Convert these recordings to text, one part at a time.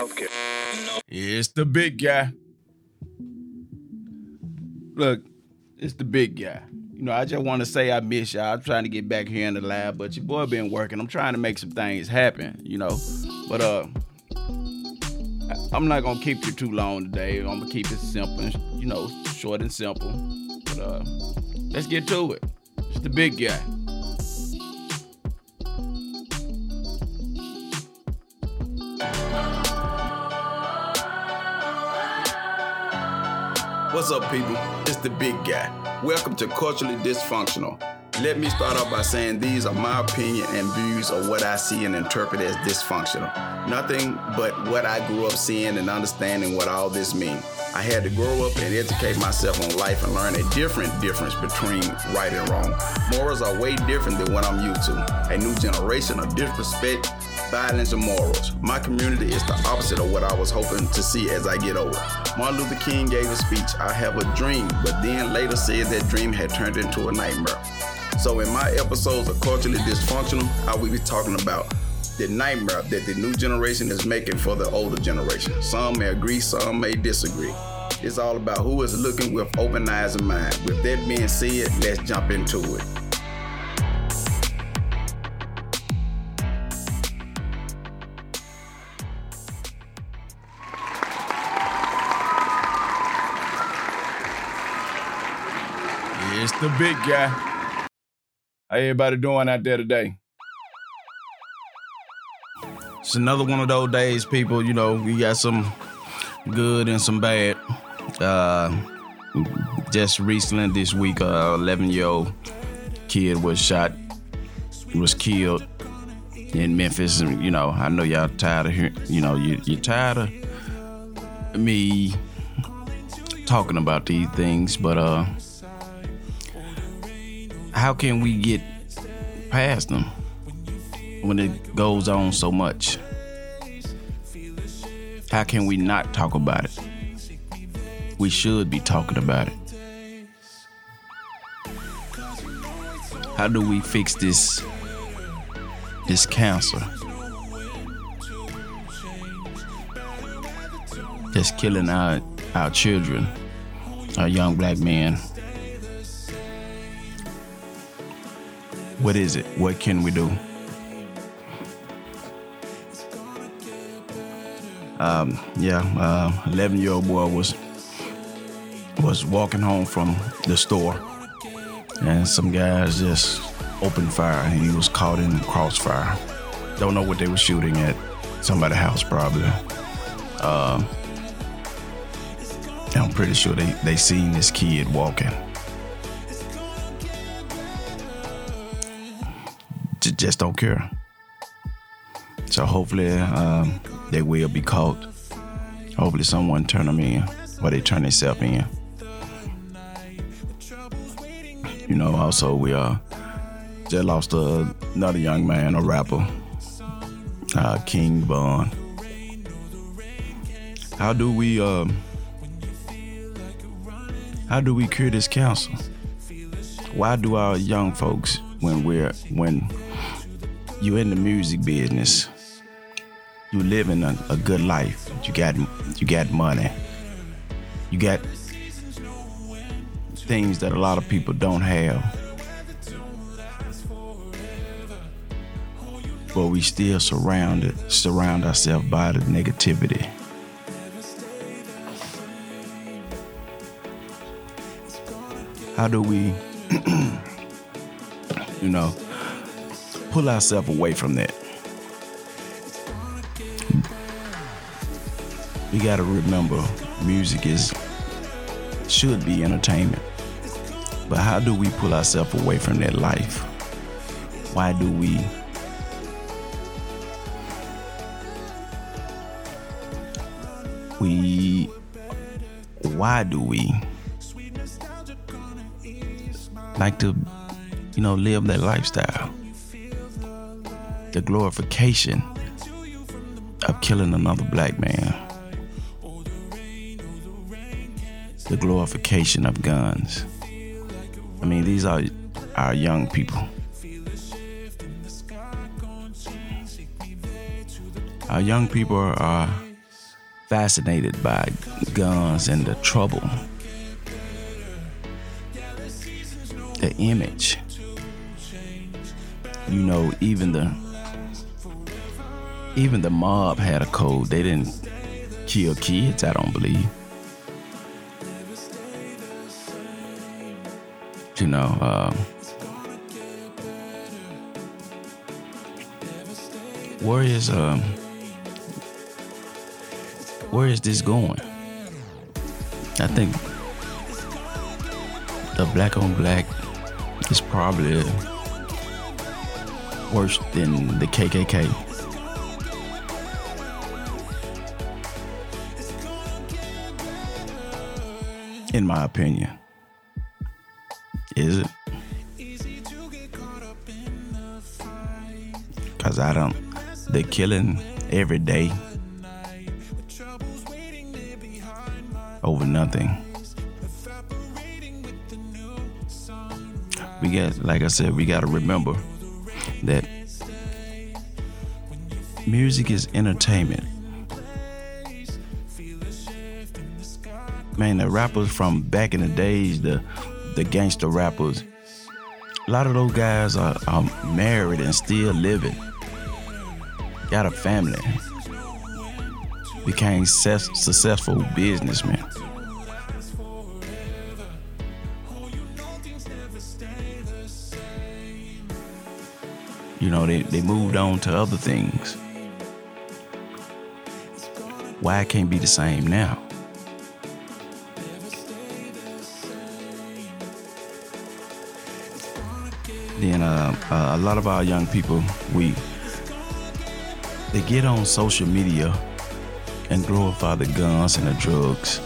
Healthcare. It's the big guy. Look, it's the big guy. You know, I just want to say I miss y'all. I'm trying to get back here in the lab, but your boy been working. I'm trying to make some things happen, you know. But uh I'm not gonna keep you too long today. I'm gonna keep it simple, and, you know, short and simple. But uh let's get to it. It's the big guy. People? It's the big guy. Welcome to Culturally Dysfunctional. Let me start off by saying these are my opinion and views of what I see and interpret as dysfunctional. Nothing but what I grew up seeing and understanding what all this means. I had to grow up and educate myself on life and learn a different difference between right and wrong. Morals are way different than what I'm used to. A new generation of disrespect, violence, and morals. My community is the opposite of what I was hoping to see as I get older. Martin Luther King gave a speech, I have a dream, but then later said that dream had turned into a nightmare. So in my episodes of Culturally Dysfunctional, I will be talking about the nightmare that the new generation is making for the older generation. Some may agree, some may disagree. It's all about who is looking with open eyes and mind. With that being said, let's jump into it. It's the big guy. Everybody doing out there today? It's another one of those days, people. You know, we got some good and some bad. Uh, just recently this week, a 11 year old kid was shot, was killed in Memphis. And, you know, I know y'all tired of hearing, you know, you, you're tired of me talking about these things, but, uh, how can we get past them when it goes on so much? How can we not talk about it? We should be talking about it. How do we fix this this cancer? That's killing our our children, our young black men. What is it? What can we do? Um, yeah, 11 year old boy was was walking home from the store, and some guys just opened fire. He was caught in the crossfire. Don't know what they were shooting at. Somebody's house, probably. Um, I'm pretty sure they they seen this kid walking. Just don't care. So hopefully um, they will be caught. Hopefully someone turn them in, or they turn themselves in. You know, also we uh just lost uh, another young man, a rapper, uh, King Von. How do we um how do we cure this cancer? Why do our young folks when we're when you in the music business, you living a, a good life. You got you got money. You got things that a lot of people don't have. But we still surrounded surround ourselves by the negativity. How do we you know pull ourselves away from that. We gotta remember music is should be entertainment. But how do we pull ourselves away from that life? Why do we we why do we like to you know live that lifestyle? The glorification of killing another black man, the glorification of guns. I mean, these are our young people. Our young people are fascinated by guns and the trouble. The image. You know, even the even the mob had a code. They didn't kill kids, I don't believe. You know, uh, where is um where is this going? I think the black on black is probably worse than the KKK. My opinion. Is it? Cause I don't they're killing every day over nothing. We got, like I said, we got to remember that music is entertainment. Man, the rappers from back in the days, the the gangster rappers, a lot of those guys are, are married and still living got a family, became successful businessmen. You know, they, they moved on to other things. Why it can't be the same now? Then uh, uh, a lot of our young people, we they get on social media and glorify the guns and the drugs.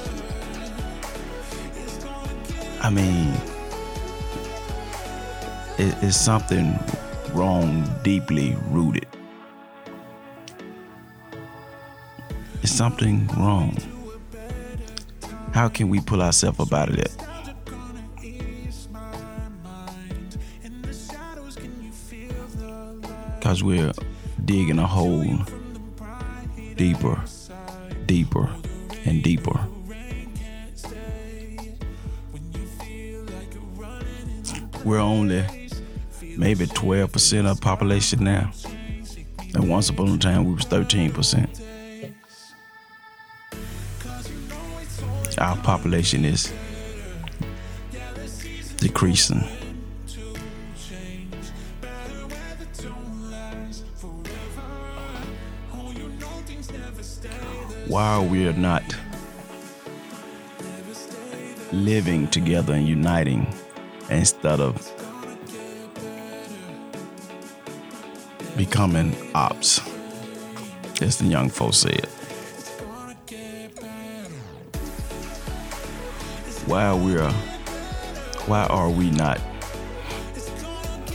I mean, it, it's something wrong, deeply rooted. It's something wrong. How can we pull ourselves up out of that? Because we're digging a hole deeper, deeper, and deeper. We're only maybe 12% of the population now. And once upon a time, we was 13%. Our population is decreasing. Why we are not living together and uniting instead of becoming ops, as the young folks said. Why we are, why are we not,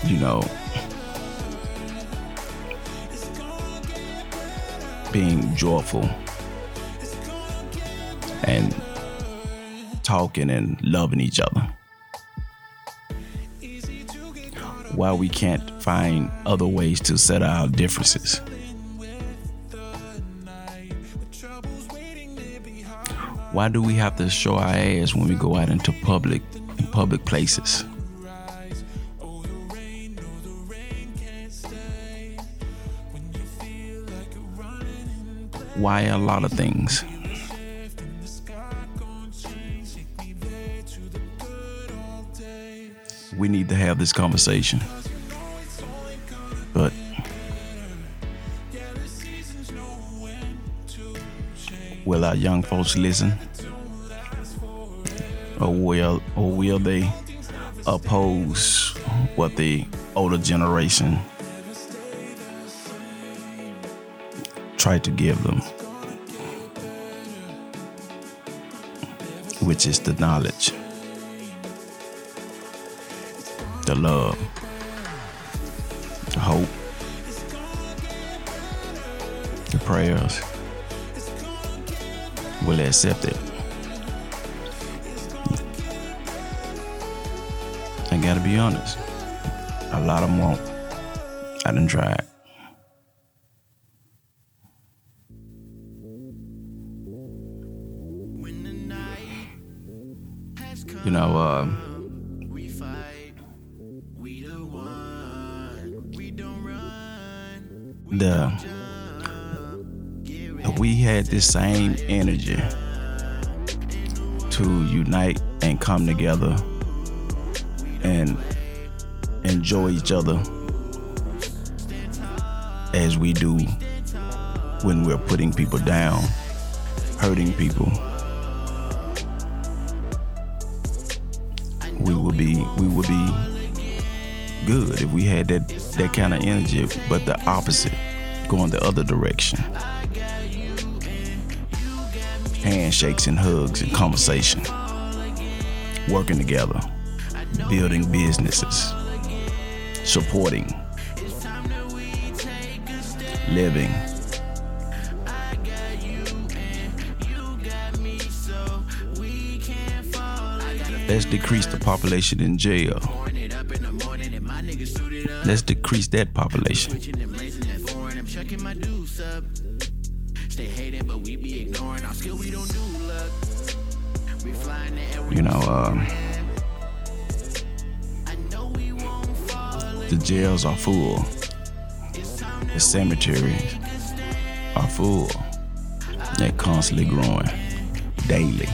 you know, being joyful and talking and loving each other. While we can't find other ways to settle our differences. Why do we have to show our ass when we go out into public in public places? Why a lot of things? we need to have this conversation. But will our young folks listen? Or will or will they oppose what the older generation try to give them? Which is the knowledge the love, the hope, the prayers. Will they accept it? I gotta be honest. A lot of them won't. I didn't try it. You know, uh, the we had this same energy to unite and come together and enjoy each other as we do when we're putting people down, hurting people. If we had that that kind of energy, but the opposite, going the other direction. Handshakes and hugs and conversation. Working together, building businesses, supporting, living. Let's decrease the population in jail. Let's decrease that population. You know, um, the jails are full. The cemeteries are full. They're constantly growing daily.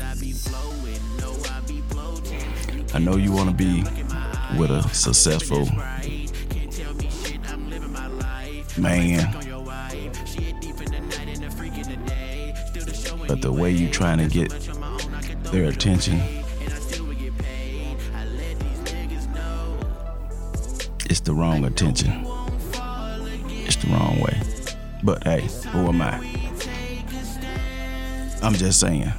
I be flowing. No, I be floating. You I know you want to be with a successful man, but the way you trying to get their attention, it's the wrong attention. It's the wrong way. But hey, who am I? I'm just saying.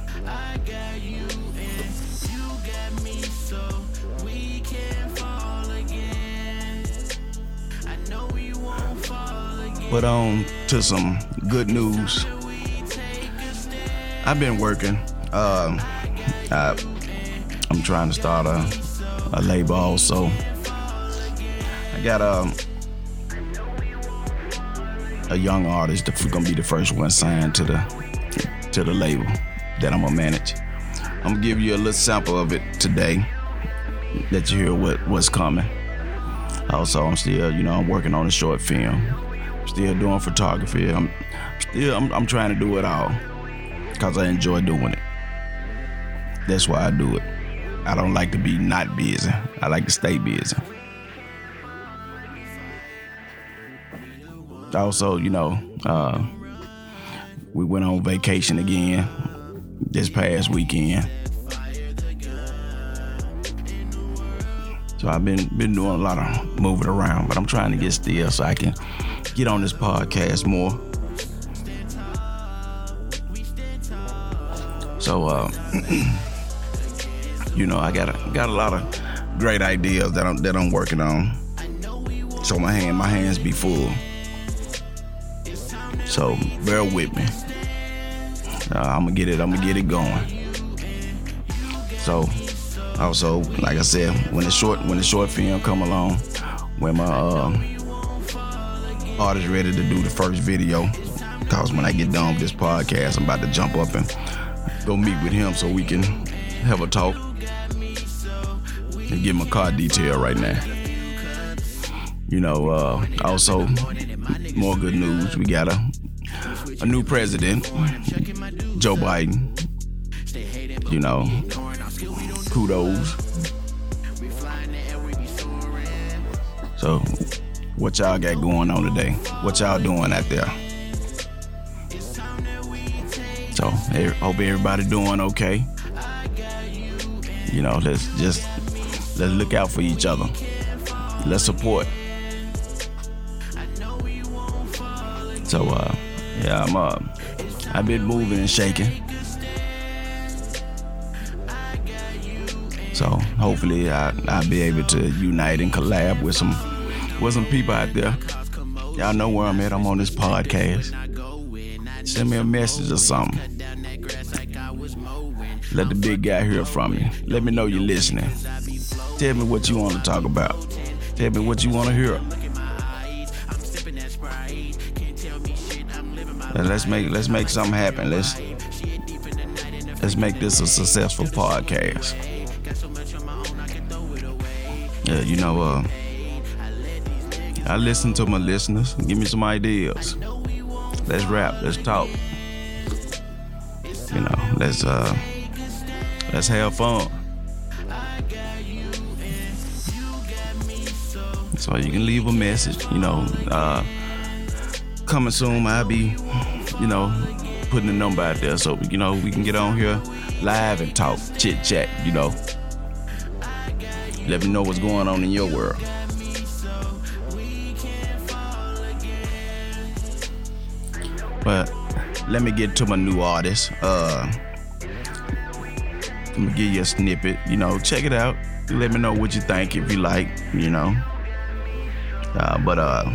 But on to some good news. I've been working. Um, I, I'm trying to start a, a label also. Got um, a young artist that's gonna be the first one signed to the to the label that I'm gonna manage. I'm gonna give you a little sample of it today. Let you hear what what's coming. Also, I'm still, you know, I'm working on a short film. Still doing photography. I'm still, I'm, I'm trying to do it all because I enjoy doing it. That's why I do it. I don't like to be not busy. I like to stay busy. Also, you know, uh, we went on vacation again this past weekend. So I've been been doing a lot of moving around, but I'm trying to get still so I can get on this podcast more. So uh, you know, I got a, got a lot of great ideas that I'm that I'm working on. So my hand my hands be full. So bear with me. Uh, I'm gonna get it. I'm gonna get it going. So also, like I said, when the short when the short film come along, when my uh, artist ready to do the first video, cause when I get done with this podcast, I'm about to jump up and go meet with him so we can have a talk and give my car detail right now. You know, uh, also more good news. We got a a new president, Joe Biden. You know, kudos. So, what y'all got going on today? What y'all doing out there? So, hope everybody doing okay. You know, let's just let's look out for each other. Let's support. So, uh, yeah, I'm uh, I've been moving and shaking. So So hopefully I, I'll be able to unite and collab with some with some people out there. Y'all know where I'm at. I'm on this podcast. Send me a message or something. Let the big guy hear from you. Let me know you're listening. Tell me what you want to talk about. Tell me what you want to hear. And let's make let's make something happen. Let's let's make this a successful podcast. Yeah, you know, uh, I listen to my listeners. Give me some ideas. Let's rap. Let's talk. You know, let's uh, let's have fun. So you can leave a message. You know, uh, coming soon. I'll be, you know, putting the number out there so you know we can get on here live and talk, chit chat. You know, let me know what's going on in your world. But let me get to my new artist. Uh, I'm gonna give you a snippet. You know, check it out. Let me know what you think if you like. You know. Uh, but uh,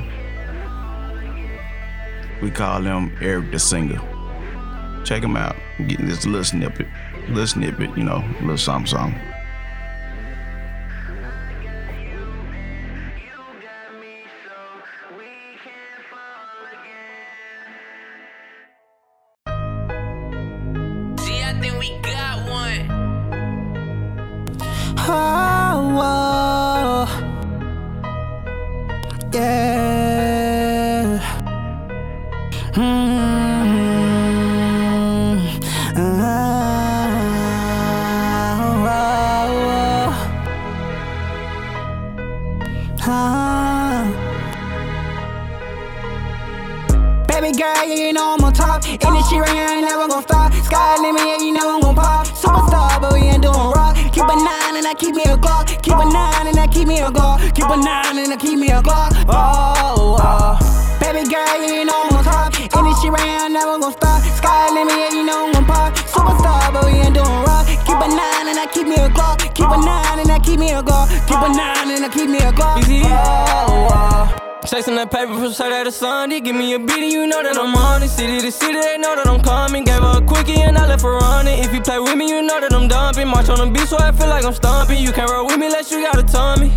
we call him Eric the Singer. Check him out. getting this little snippet, little snippet. You know, little something, something. keep me a guard. Keep a nine and a keep me a clock. Oh, oh, baby girl, you know I'm on top. Any shit right now, never gon' stop. Sky limit, yeah, you know I'm pop. Superstar, but we ain't doing rock. Keep a nine and I keep me a clock. Keep a nine and I keep me a guard. Keep a nine and I keep me a clock. Oh, oh. Chasing that paper from Saturday to Sunday. Give me a beat you know that I'm on it. City to city, they know that I'm coming. Gave her a quickie and I left her running. If you play with me, you know that I'm dumping. March on the beat, so I feel like I'm stomping. You can't roll with me unless you got a tummy.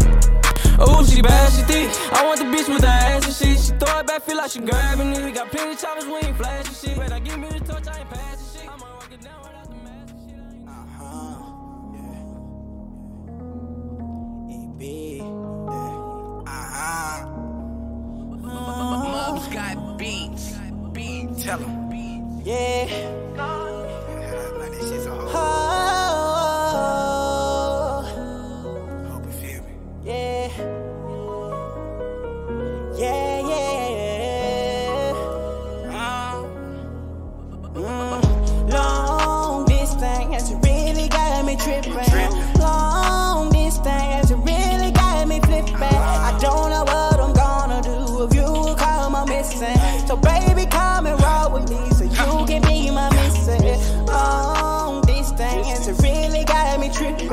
Ooh, she bad, she thick. I want the bitch with the ass and shit. She throw it back, feel like she grabbing it. We got plenty choppers, we ain't flashing shit. But I give me the touch, I ain't passing So baby, come and roll with me so you can be my missing. Long distance has really got me tripping.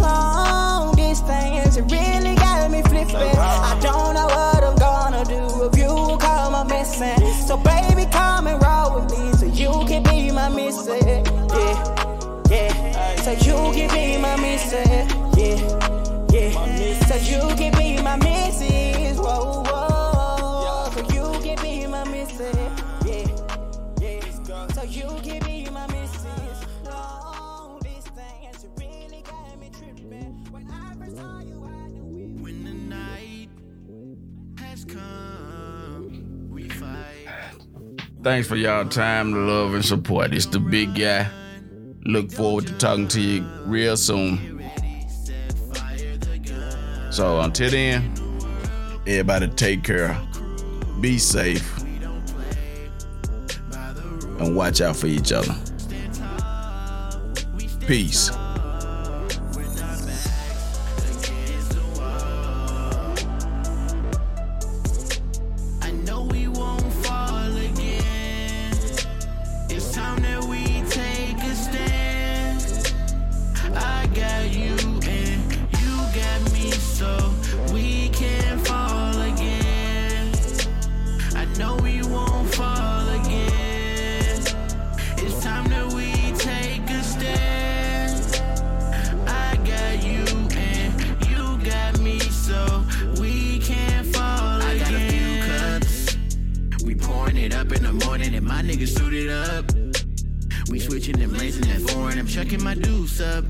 Long distance has really got me flipping. I don't know what I'm gonna do if you come on missing. So baby, come and roll with me so you can be my missing. Yeah, yeah. So you can be my missing. Yeah, yeah. So you can be Thanks for y'all time, love, and support. It's the big guy. Look forward to talking to you real soon. So until then, everybody take care. Be safe. And watch out for each other. Peace. We and blazing that foreign. I'm chucking my deuce up.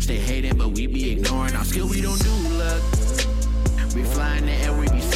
Stay hating, but we be ignoring. Our skill, we don't do luck. We fly in the air, we be.